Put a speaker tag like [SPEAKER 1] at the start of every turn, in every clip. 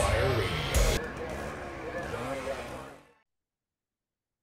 [SPEAKER 1] Fire Radio.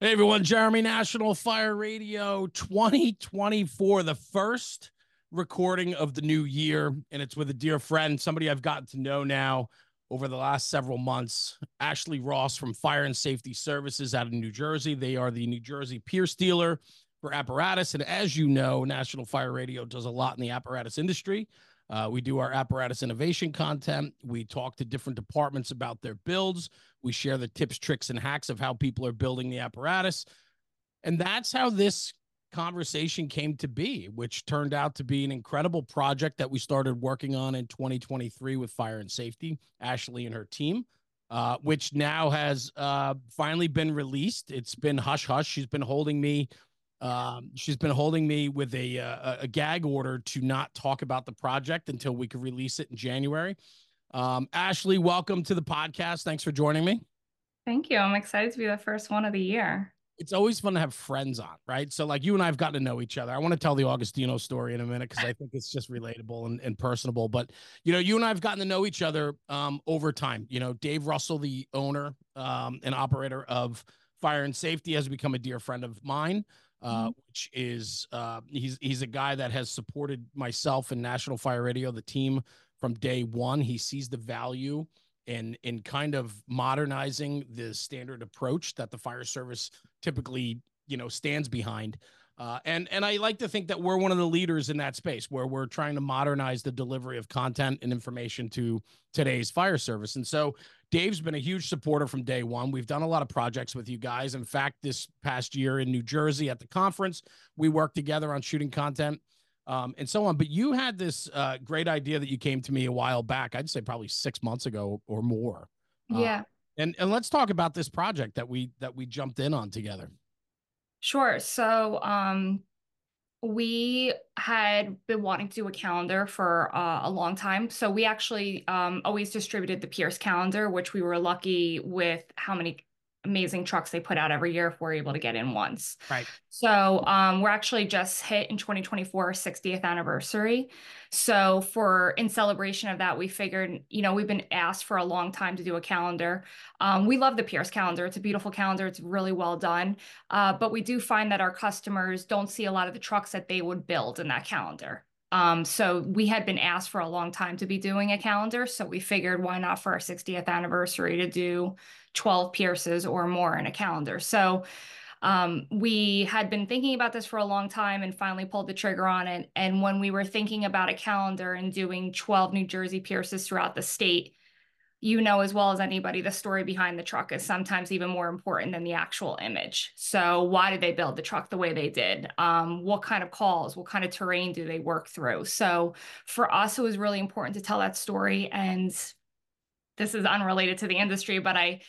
[SPEAKER 2] Hey everyone, Jeremy National Fire Radio 2024, the first recording of the new year, and it's with a dear friend, somebody I've gotten to know now over the last several months, Ashley Ross from Fire and Safety Services out of New Jersey. They are the New Jersey Pierce dealer for apparatus, and as you know, National Fire Radio does a lot in the apparatus industry. Uh, we do our apparatus innovation content. We talk to different departments about their builds. We share the tips, tricks, and hacks of how people are building the apparatus. And that's how this conversation came to be, which turned out to be an incredible project that we started working on in 2023 with Fire and Safety, Ashley and her team. Uh, which now has uh, finally been released. It's been hush hush. She's been holding me um, she's been holding me with a, uh, a gag order to not talk about the project until we could release it in January. Um, Ashley, welcome to the podcast. Thanks for joining me.
[SPEAKER 3] Thank you. I'm excited to be the first one of the year.
[SPEAKER 2] It's always fun to have friends on, right? So, like you and I have gotten to know each other. I want to tell the Augustino story in a minute because I think it's just relatable and, and personable. But you know, you and I have gotten to know each other um, over time. You know, Dave Russell, the owner um, and operator of Fire and Safety, has become a dear friend of mine uh, mm-hmm. which is uh, he's he's a guy that has supported myself and National Fire Radio, the team from day one. He sees the value in in kind of modernizing the standard approach that the fire service typically you know stands behind. Uh, and and I like to think that we're one of the leaders in that space where we're trying to modernize the delivery of content and information to today's fire service. And so Dave's been a huge supporter from day one. We've done a lot of projects with you guys. In fact, this past year in New Jersey at the conference, we worked together on shooting content. Um, and so on. But you had this uh, great idea that you came to me a while back. I'd say probably six months ago or more.
[SPEAKER 3] Uh, yeah.
[SPEAKER 2] And and let's talk about this project that we that we jumped in on together.
[SPEAKER 3] Sure. So um, we had been wanting to do a calendar for uh, a long time. So we actually um, always distributed the Pierce calendar, which we were lucky with how many amazing trucks they put out every year if we're able to get in once.
[SPEAKER 2] Right.
[SPEAKER 3] So um, we're actually just hit in 2024 60th anniversary. So for in celebration of that, we figured, you know, we've been asked for a long time to do a calendar. Um, we love the Pierce calendar. It's a beautiful calendar. It's really well done. Uh, but we do find that our customers don't see a lot of the trucks that they would build in that calendar. Um, so we had been asked for a long time to be doing a calendar. So we figured why not for our 60th anniversary to do 12 Pierces or more in a calendar. So um, we had been thinking about this for a long time and finally pulled the trigger on it. And when we were thinking about a calendar and doing 12 New Jersey Pierces throughout the state, you know as well as anybody the story behind the truck is sometimes even more important than the actual image so why did they build the truck the way they did um, what kind of calls what kind of terrain do they work through so for us it was really important to tell that story and this is unrelated to the industry but i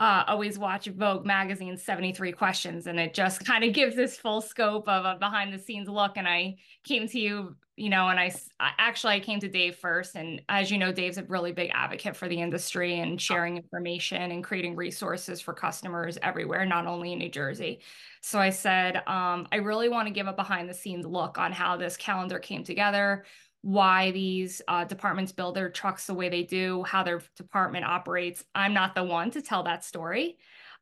[SPEAKER 3] uh, always watch Vogue magazine's 73 questions, and it just kind of gives this full scope of a behind the scenes look. And I came to you, you know, and I, actually I came to Dave first, and as you know, Dave's a really big advocate for the industry and sharing information and creating resources for customers everywhere, not only in New Jersey. So I said, um, I really want to give a behind the scenes look on how this calendar came together why these uh, departments build their trucks the way they do, how their department operates. I'm not the one to tell that story.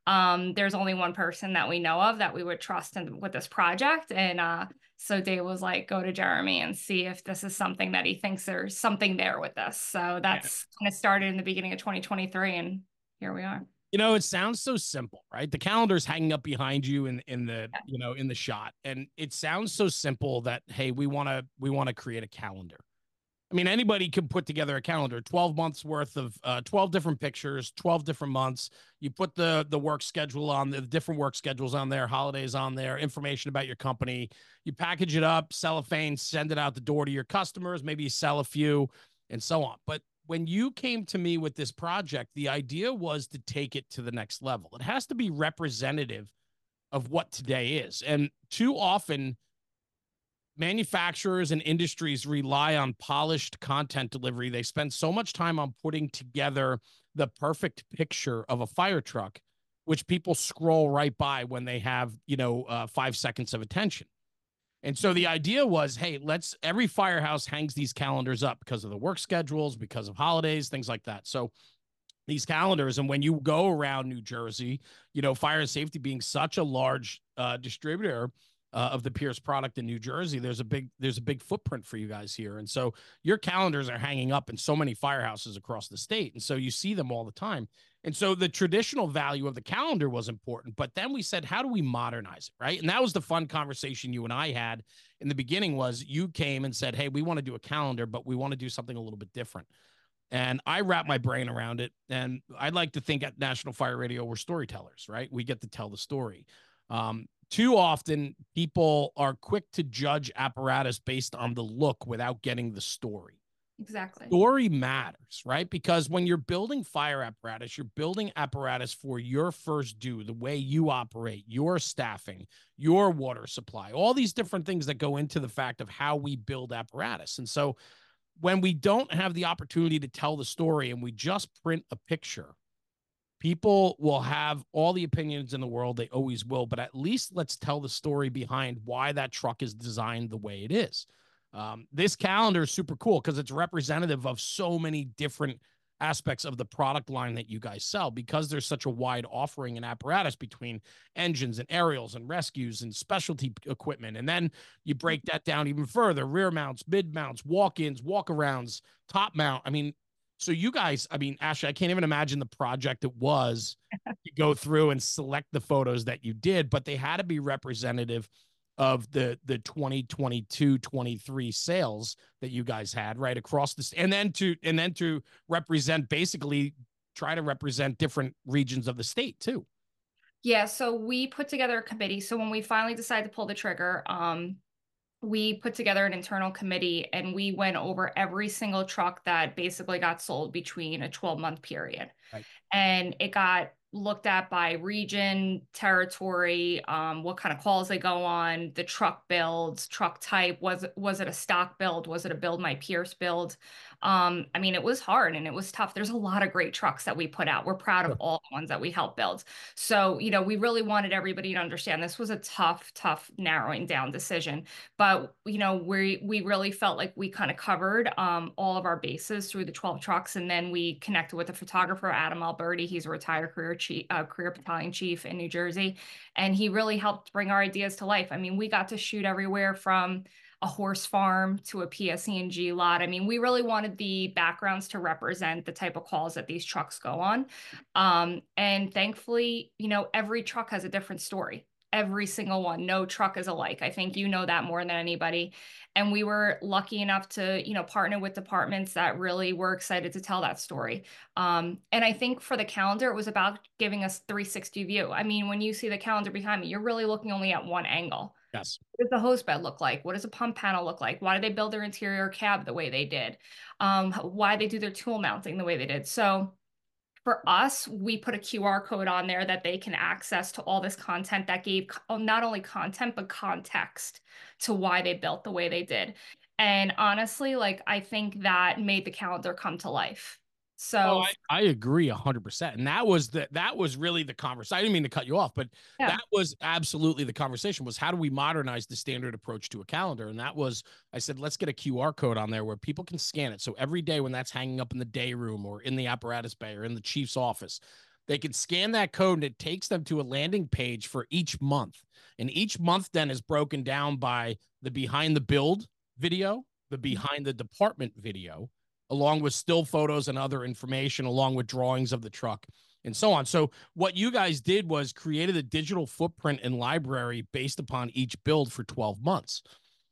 [SPEAKER 3] Um, there's only one person that we know of that we would trust in with this project. And uh, so Dave was like, go to Jeremy and see if this is something that he thinks there's something there with this. So that's yeah. kind of started in the beginning of 2023. And here we are.
[SPEAKER 2] You know, it sounds so simple, right? The calendar's hanging up behind you in in the,
[SPEAKER 3] Yeah.
[SPEAKER 2] you know, in the shot. And it sounds so simple that hey, we want to we want to create a calendar. I mean, anybody can put together a calendar, 12 months worth of uh, 12 different pictures, 12 different months. You put the the work schedule on the different work schedules on there, holidays on there, information about your company. You package it up, cellophane, send it out the door to your customers. Maybe you sell a few and so on. But when you came to me with this project, the idea was to take it to the next level. It has to be representative of what today is. And too often, manufacturers and industries rely on polished content delivery. They spend so much time on putting together the perfect picture of a fire truck, which people scroll right by when they have, you know, uh, five seconds of attention. And so the idea was, hey, let's every firehouse hangs these calendars up because of the work schedules, because of holidays, things like that. So these calendars. And when you go around New Jersey, you know, fire and safety being such a large uh, distributor uh, of the Pierce product in New Jersey, there's a big there's a big footprint for you guys here, and so your calendars are hanging up in so many firehouses across the state, and so you see them all the time. And so the traditional value of the calendar was important, but then we said, how do we modernize it, right? And that was the fun conversation you and I had in the beginning. Was you came and said, hey, we want to do a calendar, but we want to do something a little bit different. And I wrap my brain around it. And I'd like to think at National Fire Radio, we're storytellers, right? We get to tell the story. Um, too often, people are quick to judge apparatus based on the look without getting the story.
[SPEAKER 3] Exactly.
[SPEAKER 2] Story matters, right? Because when you're building fire apparatus, you're building apparatus for your first due, the way you operate, your staffing, your water supply, all these different things that go into the fact of how we build apparatus. And so when we don't have the opportunity to tell the story and we just print a picture, people will have all the opinions in the world. They always will. But at least let's tell the story behind why that truck is designed the way it is. Um, this calendar is super cool because it's representative of so many different aspects of the product line that you guys sell because there's such a wide offering and apparatus between engines and aerials and rescues and specialty equipment. And then you break that down even further rear mounts, mid mounts, walk ins, walk arounds, top mount. I mean, so you guys, I mean, Ashley, I can't even imagine the project it was to go through and select the photos that you did, but they had to be representative of the the 2022 23 sales that you guys had right across this and then to and then to represent basically try to represent different regions of the state too.
[SPEAKER 3] Yeah so we put together a committee. So when we finally decided to pull the trigger um we put together an internal committee and we went over every single truck that basically got sold between a 12 month period. Right. and it got looked at by region, territory, um, what kind of calls they go on, the truck builds, truck type. Was was it a stock build? Was it a build my Pierce build? Um, I mean, it was hard and it was tough. There's a lot of great trucks that we put out. We're proud of all the ones that we helped build. So, you know, we really wanted everybody to understand this was a tough, tough narrowing down decision. But, you know, we we really felt like we kind of covered um, all of our bases through the 12 trucks. And then we connected with a photographer, Adam Alberti. He's a retired career chief, uh, career battalion chief in New Jersey. And he really helped bring our ideas to life. I mean, we got to shoot everywhere from a horse farm to a PSE&G lot. I mean, we really wanted the backgrounds to represent the type of calls that these trucks go on. Um, and thankfully, you know, every truck has a different story. Every single one. No truck is alike. I think you know that more than anybody. And we were lucky enough to, you know, partner with departments that really were excited to tell that story. Um, and I think for the calendar, it was about giving us 360 view. I mean, when you see the calendar behind me, you're really looking only at one angle.
[SPEAKER 2] Yes.
[SPEAKER 3] What does the hose bed look like? What does a pump panel look like? Why did they build their interior cab the way they did? Um, why they do their tool mounting the way they did? So for us, we put a QR code on there that they can access to all this content that gave oh, not only content, but context to why they built the way they did. And honestly, like I think that made the calendar come to life. So oh,
[SPEAKER 2] I, I, agree hundred percent. And that was the that was really the conversation. I didn't mean to cut you off, but yeah. that was absolutely the conversation was how do we modernize the standard approach to a calendar? And that was I said, let's get a QR code on there where people can scan it. So every day when that's hanging up in the day room or in the apparatus bay or in the chief's office, they can scan that code and it takes them to a landing page for each month. And each month then is broken down by the behind the build video, the mm-hmm. behind the department video along with still photos and other information, along with drawings of the truck and so on. So, what you guys did was created a digital footprint and library based upon each build for 12 months.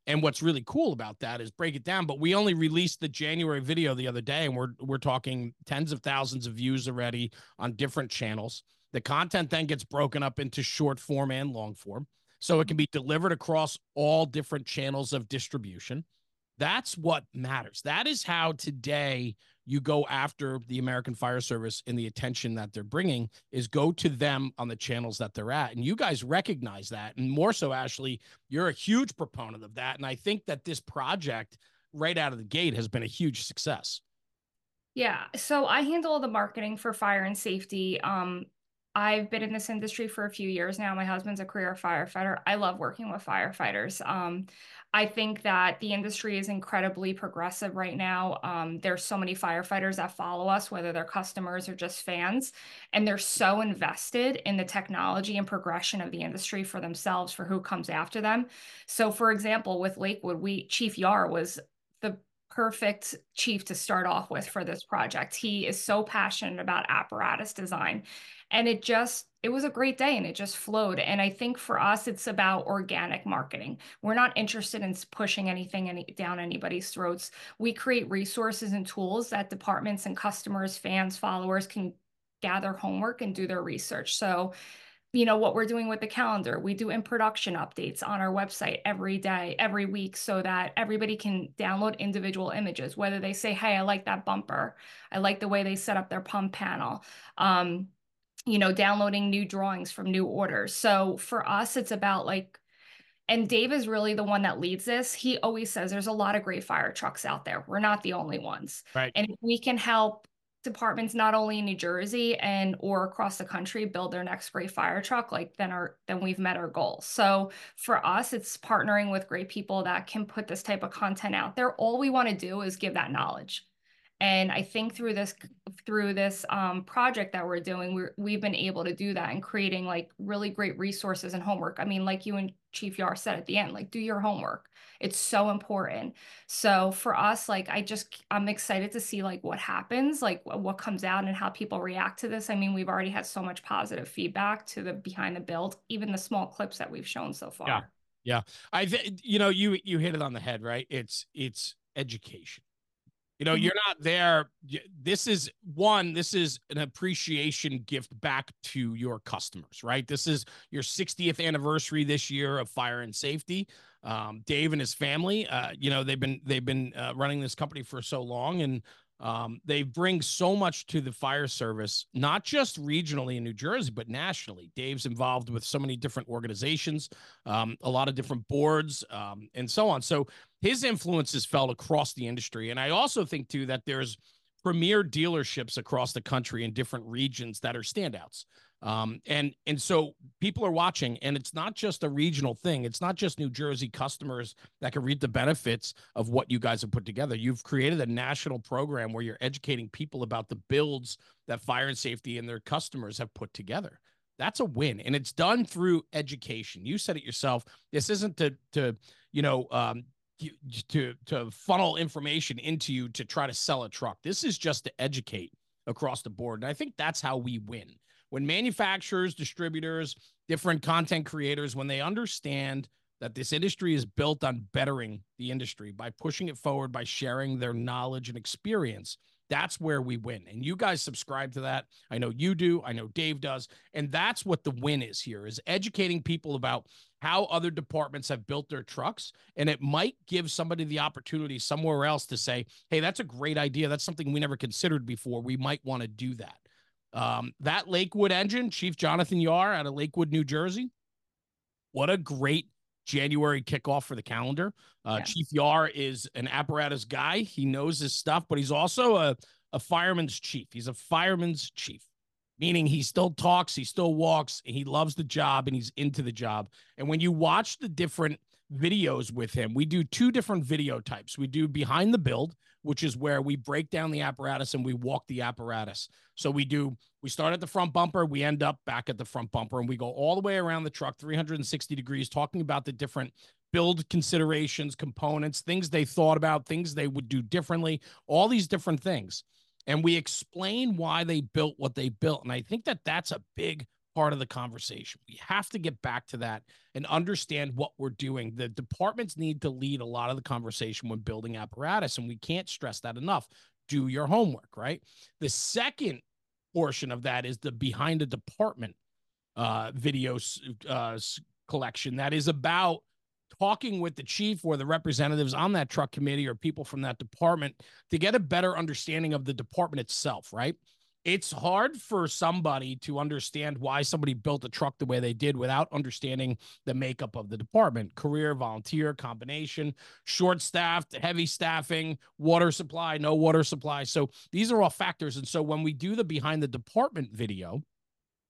[SPEAKER 2] And what's really cool about that is break it down. But we only released the January video the other day, and we're we're talking tens of thousands of views already on different channels. The content then gets broken up into short form and long form. So it can be delivered across all different channels of distribution. That's what matters. That is how today you go after the American Fire Service and the attention that they're bringing is go to them on the channels that they're at. And you guys recognize that. And more so, Ashley, you're a huge proponent of that. And I think that this project right out of the gate has been a huge success.
[SPEAKER 3] Yeah. So I handle the marketing for fire and safety. Um, I've been in this industry for a few years now. My husband's a career firefighter. I love working with firefighters. Um, I think that the industry is incredibly progressive right now. Um, there's so many firefighters that follow us, whether they're customers or just fans, and they're so invested in the technology and progression of the industry for themselves, for who comes after them. So, for example, with Lakewood, we Chief Yar was perfect chief to start off with for this project. He is so passionate about apparatus design and it just it was a great day and it just flowed. And i think for us it's about organic marketing. We're not interested in pushing anything any, down anybody's throats. We create resources and tools that departments and customers fans followers can gather homework and do their research. So you know what we're doing with the calendar we do in production updates on our website every day every week so that everybody can download individual images whether they say hey i like that bumper i like the way they set up their pump panel um, you know, downloading new drawings from new orders. So for us, it's about like, and Dave is really the one that leads this. He always says there's a lot of great fire trucks out there. We're not the only ones.
[SPEAKER 2] Right.
[SPEAKER 3] And if we can help departments not only in New Jersey and or across the country build their next great fire truck, like then our then we've met our goal. So for us, it's partnering with great people that can put this type of content out there. All we want to do is give that knowledge. And I think through this through this um, project that we're doing, we're, we've been able to do that and creating like really great resources and homework. I mean, like you and Chief Yar said at the end, like do your homework. It's so important. So for us, like I just I'm excited to see like what happens, like what comes out and how people react to this. I mean, we've already had so much positive feedback to the behind the build, even the small clips that we've shown so far.
[SPEAKER 2] Yeah. Yeah. I think you know, you you hit it on the head, right? It's it's education you know, mm-hmm. you're not there. This is one, this is an appreciation gift back to your customers, right? This is your 60th anniversary this year of fire and safety. Um, Dave and his family, uh, you know, they've been they've been uh, running this company for so long, and um, they bring so much to the fire service, not just regionally in New Jersey, but nationally. Dave's involved with so many different organizations, um, a lot of different boards, um, and so on. So his influence is felt across the industry. And I also think, too, that there's premier dealerships across the country in different regions that are standouts. Um, and and so people are watching, and it's not just a regional thing. It's not just New Jersey customers that can reap the benefits of what you guys have put together. You've created a national program where you're educating people about the builds that fire and safety and their customers have put together. That's a win, and it's done through education. You said it yourself. This isn't to to you know um, to to funnel information into you to try to sell a truck. This is just to educate across the board, and I think that's how we win when manufacturers, distributors, different content creators, when they understand that this industry is built on bettering the industry by pushing it forward, by sharing their knowledge and experience, that's where we win. And you guys subscribe to that. I know you do. I know Dave does. And that's what the win is here is educating people about how other departments have built their trucks. And it might give somebody the opportunity somewhere else to say, hey, that's a great idea. That's something we never considered before. We might want to do that. Um, that Lakewood engine, Chief Jonathan Yar out of Lakewood, New Jersey. What a great January kickoff for the calendar. Uh. Chief Yar is an apparatus guy. He knows his stuff, but he's also a, a fireman's chief. He's a fireman's chief, meaning he still talks, he still walks, and he loves the job, and he's into the job. And when you watch the different videos with him. We do two different video types. We do behind the build, which is where we break down the apparatus and we walk the apparatus. So we do, we start at the front bumper, we end up back at the front bumper, and we go all the way around the truck 360 degrees, talking about the different build considerations, components, things they thought about, things they would do differently, all these different things. And we explain why they built what they built. And I think that that's a big part of the conversation. We have to get back to that and understand what we're doing. The departments need to lead a lot of the conversation when building apparatus, and we can't stress that enough. Do your homework, right? The second portion of that is the behind the department uh, video uh, collection that is about talking with the chief or the representatives on that truck committee or people from that department to get a better understanding of the department itself, right? It's hard for somebody to understand why somebody built a truck the way they did without understanding the makeup of the department career volunteer combination short staffed heavy staffing water supply no water supply so these are all factors and so when we do the behind the department video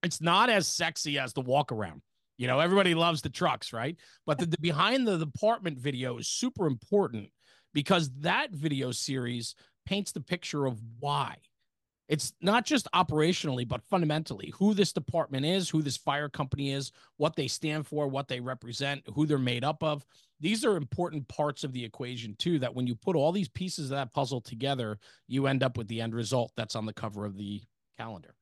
[SPEAKER 2] it's not as sexy as the walk around. You know, everybody loves the trucks, right? But the, the behind the department video is super important because that video series paints the picture of why. It's not just operationally, but fundamentally who this department is, who this fire company is, what they stand for, what they represent, who they're made up of. These are important parts of the equation, too, that when you put all these pieces of that puzzle together, you end up with the end result that's on the cover of the calendar.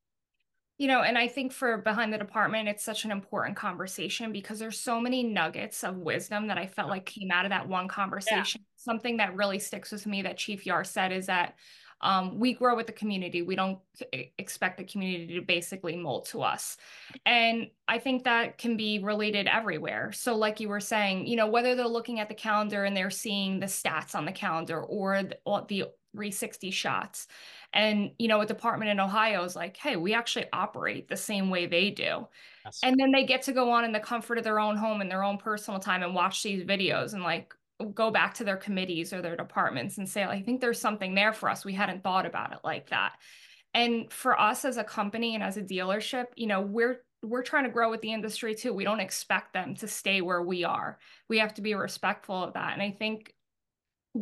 [SPEAKER 3] You know, and I think for behind the department, it's such an important conversation because there's so many nuggets of wisdom that I felt like came out of that one conversation. Yeah. Something that really sticks with me that Chief Yar said is that um, we grow with the community. We don't expect the community to basically mold to us. And I think that can be related everywhere. So, like you were saying, you know, whether they're looking at the calendar and they're seeing the stats on the calendar or the, the 360 shots. And, you know, a department in Ohio is like, hey, we actually operate the same way they do. Yes. And then they get to go on in the comfort of their own home and their own personal time and watch these videos and like go back to their committees or their departments and say, I think there's something there for us. We hadn't thought about it like that. And for us as a company and as a dealership, you know, we're we're trying to grow with the industry too. We don't expect them to stay where we are. We have to be respectful of that. And I think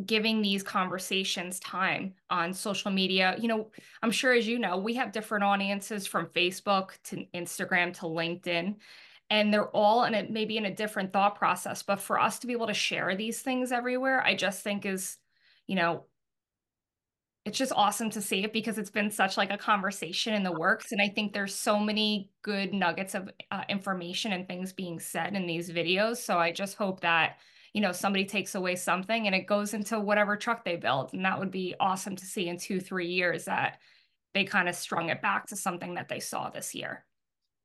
[SPEAKER 3] giving these conversations time on social media, you know, I'm sure as you know, we have different audiences from Facebook to Instagram to LinkedIn and they're all in it maybe in a different thought process but for us to be able to share these things everywhere i just think is you know it's just awesome to see it because it's been such like a conversation in the works and i think there's so many good nuggets of uh, information and things being said in these videos so i just hope that you know somebody takes away something and it goes into whatever truck they build and that would be awesome to see in two three years that they kind of strung it back to something that they saw this year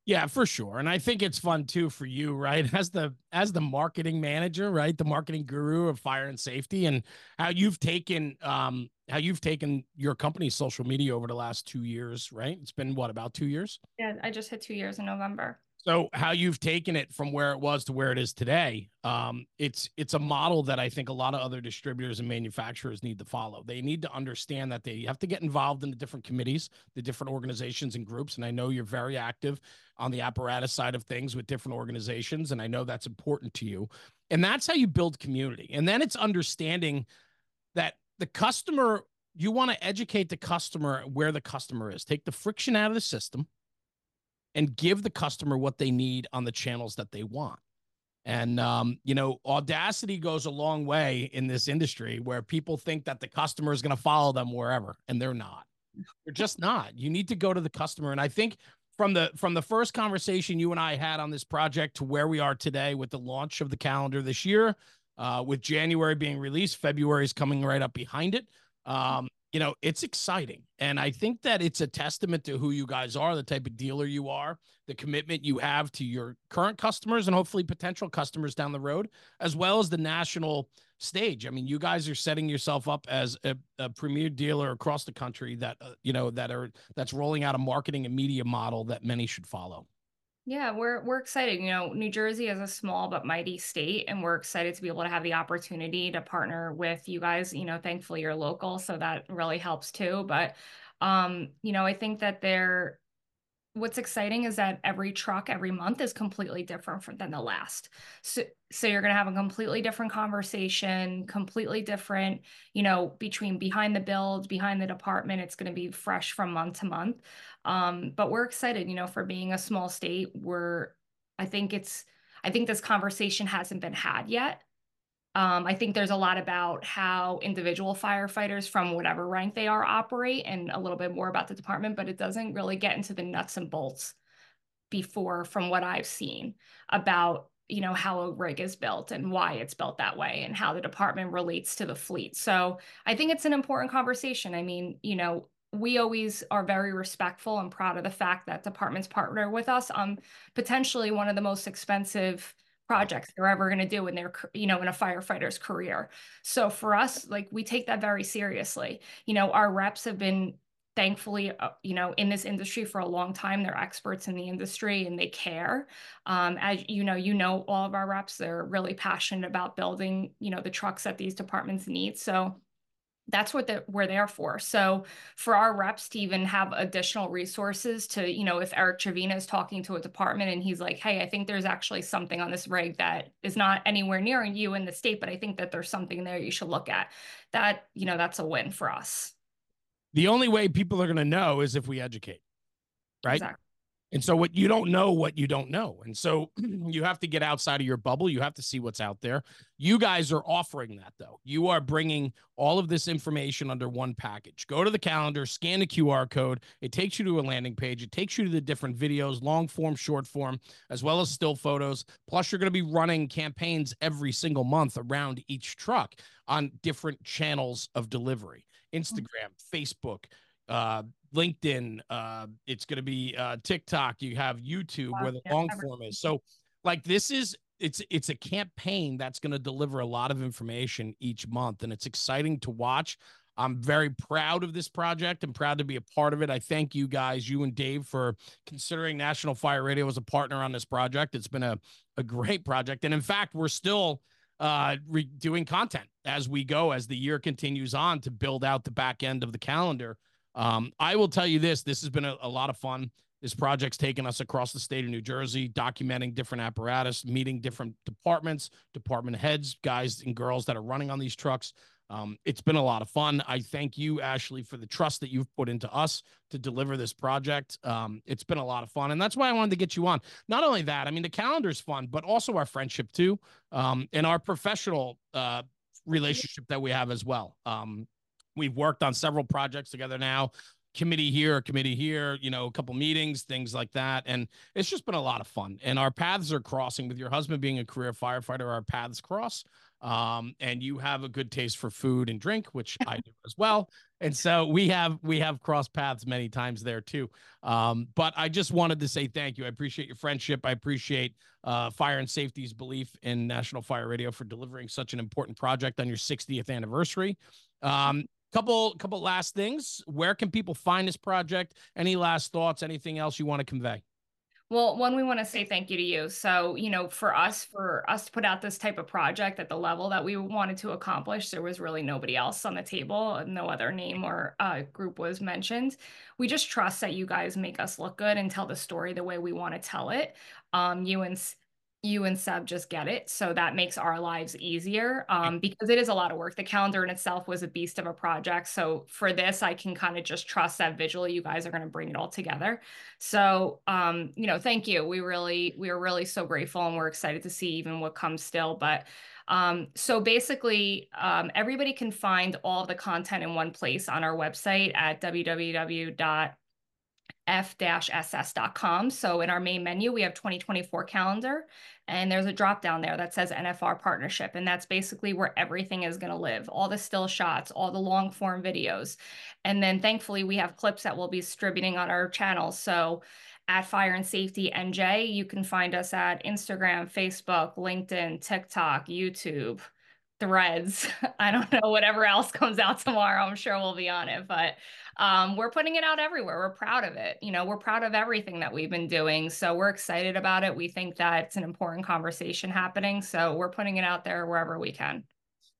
[SPEAKER 2] yeah, for sure. And I think it's fun too for you, right? As the as the marketing manager, right? The marketing guru of fire and safety and how you've taken um how you've taken your company's social media over the last 2 years, right? It's been what about 2 years?
[SPEAKER 3] Yeah, I just hit 2 years in November.
[SPEAKER 2] So how you've taken it from where it was to where it is today, um, it's it's a model that I think a lot of other distributors and manufacturers need to follow. They need to understand that they have to get involved in the different committees, the different organizations and groups. And I know you're very active on the apparatus side of things with different organizations, and I know that's important to you. And that's how you build community. And then it's understanding that the customer, you want to educate the customer where the customer is. Take the friction out of the system and give the customer what they need on the channels that they want. And um, you know, audacity goes a long way in this industry where people think that the customer is going to follow them wherever, and they're not. They're just not. You need to go to the customer. And I think from the from the first conversation you and I had on this project to where we are today with the launch of the calendar this year, uh, with January being released, February is coming right up behind it. Um, you know, it's exciting. And I think that it's a testament to who you guys are, the type of dealer you are, the commitment you have to your current customers and hopefully potential customers down the road, as well as the national stage. I mean, you guys are setting yourself up as a, a premier dealer across the country that, uh, you know, that are, that's rolling out a marketing and media model that many should follow.
[SPEAKER 3] Yeah, we're we're excited. You know, New Jersey is a small but mighty state, and we're excited to be able to have the opportunity to partner with you guys. You know, thankfully you're local, so that really helps too. But um, you know, I think that there what's exciting is that every truck every month is completely different from, than the last. So so you're going to have a completely different conversation completely different you know between behind the build behind the department. It's going to be fresh from month to month. Um, but we're excited you know for being a small state. We're i think it's i think this conversation hasn't been had yet um, I think there's a lot about how individual firefighters from whatever rank they are operate and a little bit more about the department, but it doesn't really get into the nuts and bolts before from what I've seen about you know how a rig is built and why it's built that way and how the department relates to the fleet. So I think it's an important conversation. I mean, you know, we always are very respectful and proud of the fact that departments partner with us on potentially one of the most expensive projects they're ever going to do in their you know in a firefighter's career. So for us like we take that very seriously. You know our reps have been thankfully uh, you know in this industry for a long time. They're experts in the industry and they care. Um, as you know you know all of our reps they're really passionate about building you know the trucks that these departments need. So that's what the, we're there for. So for our reps to even have additional resources to, you know, if Eric Trevina is talking to a department and he's like, hey, I think there's actually something on this rig that is not anywhere near you in the state, but I think that there's something there you should look at. That, you know, that's a win for us.
[SPEAKER 2] The only way people are going to know is if we educate, right? Exactly. And so what you don't know what you don't know. And so you have to get outside of your bubble. You have to see what's out there. You guys are offering that though. You are bringing all of this information under one package. Go to the calendar, scan the QR code. It takes you to a landing page. It takes you to the different videos, long form, short form, as well as still photos. Plus you're going to be running campaigns every single month around each truck on different channels of delivery. Mm. Instagram, Facebook, uh, LinkedIn. Uh, it's going to be uh, TikTok. You have YouTube wow, where the long form is. So, like, this is it's it's a campaign that's going to deliver a lot of information each month, and it's exciting to watch. I'm very proud of this project. I'm proud to be a part of it. I thank you guys, you and Dave, for considering National Fire Radio as a partner on this project. It's been a, a great project. And in fact, we're still uh, re- doing content as we go, as the year continues on to build out the back end of the calendar. Um, I will tell you this: this has been a, a lot of fun. This project's taken us across the state of New Jersey, documenting different apparatus, meeting different departments, department heads, guys and girls that are running on these trucks. Um, it's been a lot of fun. I thank you, Ashley, for the trust that you've put into us to deliver this project. Um, it's been a lot of fun. And that's why I wanted to get you on. Not only that, I mean, the calendar's fun, but also our friendship too, um, and our professional uh, relationship that we have as well. Um, We've worked on several projects together now committee here, committee here, you know, a couple meetings, things like that. And it's just been a lot of fun. And our paths are crossing with your husband being a career firefighter, our paths cross. Um, and you have a good taste for food and drink, which I do as well. And so we have we have crossed paths many times there too. Um, but I just wanted to say thank you. I appreciate your friendship. I appreciate uh, Fire and Safety's belief in National Fire Radio for delivering such an important project on your 60th anniversary. Um, couple couple last things. Where can people find this project? Any last thoughts? Anything else you want to convey?
[SPEAKER 3] Well one we want to say thank you to you. So you know for us for us to put out this type of project at the level that we wanted to accomplish there was really nobody else on the table no other name or uh, group was mentioned. We just trust that you guys make us look good and tell the story the way we want to tell it. Um, you and you and Seb just get it. So that makes our lives easier um, because it is a lot of work. The calendar in itself was a beast of a project. So for this, I can kind of just trust that visually you guys are going to bring it all together. So, um, you know, thank you. We really, we are really so grateful and we're excited to see even what comes still. But um, so basically, um, everybody can find all the content in one place on our website at www f-ss.com. So in our main menu, we have 2024 calendar and there's a drop down there that says NFR partnership. And that's basically where everything is going to live. All the still shots, all the long form videos. And then thankfully we have clips that we'll be distributing on our channel. So at Fire and Safety NJ, you can find us at Instagram, Facebook, LinkedIn, TikTok, YouTube, threads. I don't know, whatever else comes out tomorrow, I'm sure we'll be on it. But um, we're putting it out everywhere. We're proud of it. You know, we're proud of everything that we've been doing. So we're excited about it. We think that it's an important conversation happening. So we're putting it out there wherever we can.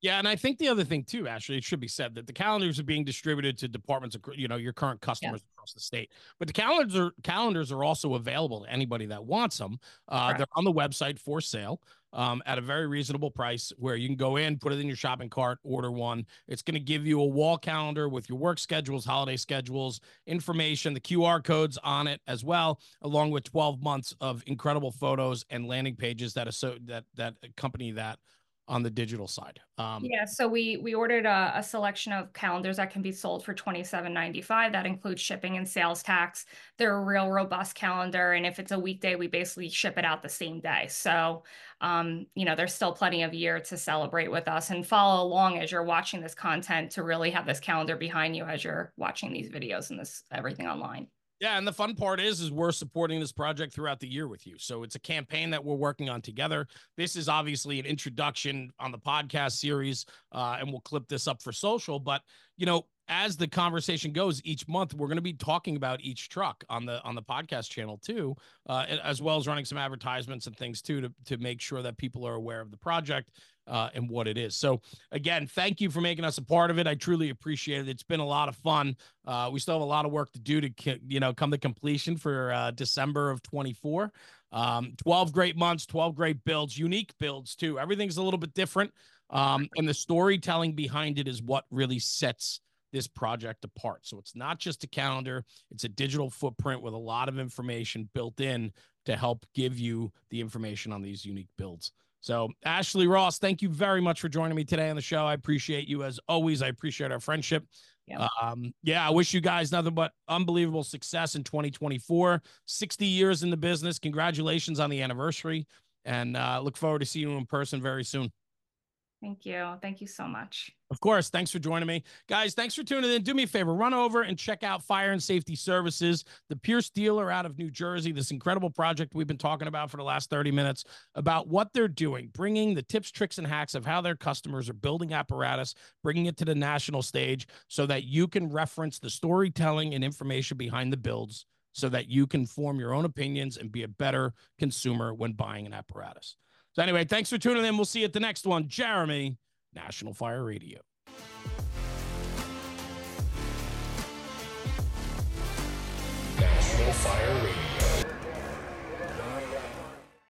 [SPEAKER 2] Yeah, and I think the other thing too, Ashley, it should be said that the calendars are being distributed to departments, of, you know, your current customers yeah. across the state. But the calendars are calendars are also available to anybody that wants them. Uh, they're on the website for sale um, at a very reasonable price where you can go in, put it in your shopping cart, order one. It's going to give you a wall calendar with your work schedules, holiday schedules, information, the QR codes on it as well, along with 12 months of incredible photos and landing pages that are so that that accompany that on the digital side.
[SPEAKER 3] Um, yeah, so we we ordered a, a, selection of calendars that can be sold for twenty seven ninety five. That includes shipping and sales tax. They're a real robust calendar, and if it's a weekday, we basically ship it out the same day. So, um, you know, there's still plenty of year to celebrate with us and follow along as you're watching this content to really have this calendar behind you as you're watching these videos and this everything online.
[SPEAKER 2] Yeah, and the fun part is is we're supporting this project throughout the year with you. So it's a campaign that we're working on together. This is obviously an introduction on the podcast series, uh, and we'll clip this up for social. But you know, as the conversation goes each month, we're going to be talking about each truck on the on the podcast channel too, uh, as well as running some advertisements and things too to to make sure that people are aware of the project uh, and what it is. So again, thank you for making us a part of it. I truly appreciate it. It's been a lot of fun. Uh, we still have a lot of work to do to you know come to completion for uh, December of 24. Um, 12 great months, 12 great builds, unique builds too. Everything's a little bit different. Um, and the storytelling behind it is what really sets this project apart. So it's not just a calendar, it's a digital footprint with a lot of information built in to help give you the information on these unique builds. So, Ashley Ross, thank you very much for joining me today on the show. I appreciate you as always. I appreciate our friendship. Yeah. Um, yeah, I wish you guys nothing but unbelievable success in 2024. 60 years in the business. Congratulations on the anniversary. And uh, look forward to seeing you in person very soon.
[SPEAKER 3] Thank you. Thank you so much.
[SPEAKER 2] Of course. Thanks for joining me. Guys, thanks for tuning in. Do me a favor, run over and check out Fire and Safety Services, the Pierce dealer out of New Jersey, this incredible project we've been talking about for the last 30 minutes about what they're doing, bringing the tips, tricks, and hacks of how their customers are building apparatus, bringing it to the national stage so that you can reference the storytelling and information behind the builds so that you can form your own opinions and be a better consumer when buying an apparatus. So, anyway, thanks for tuning in. We'll see you at the next one. Jeremy, National Fire Radio. National Fire Radio.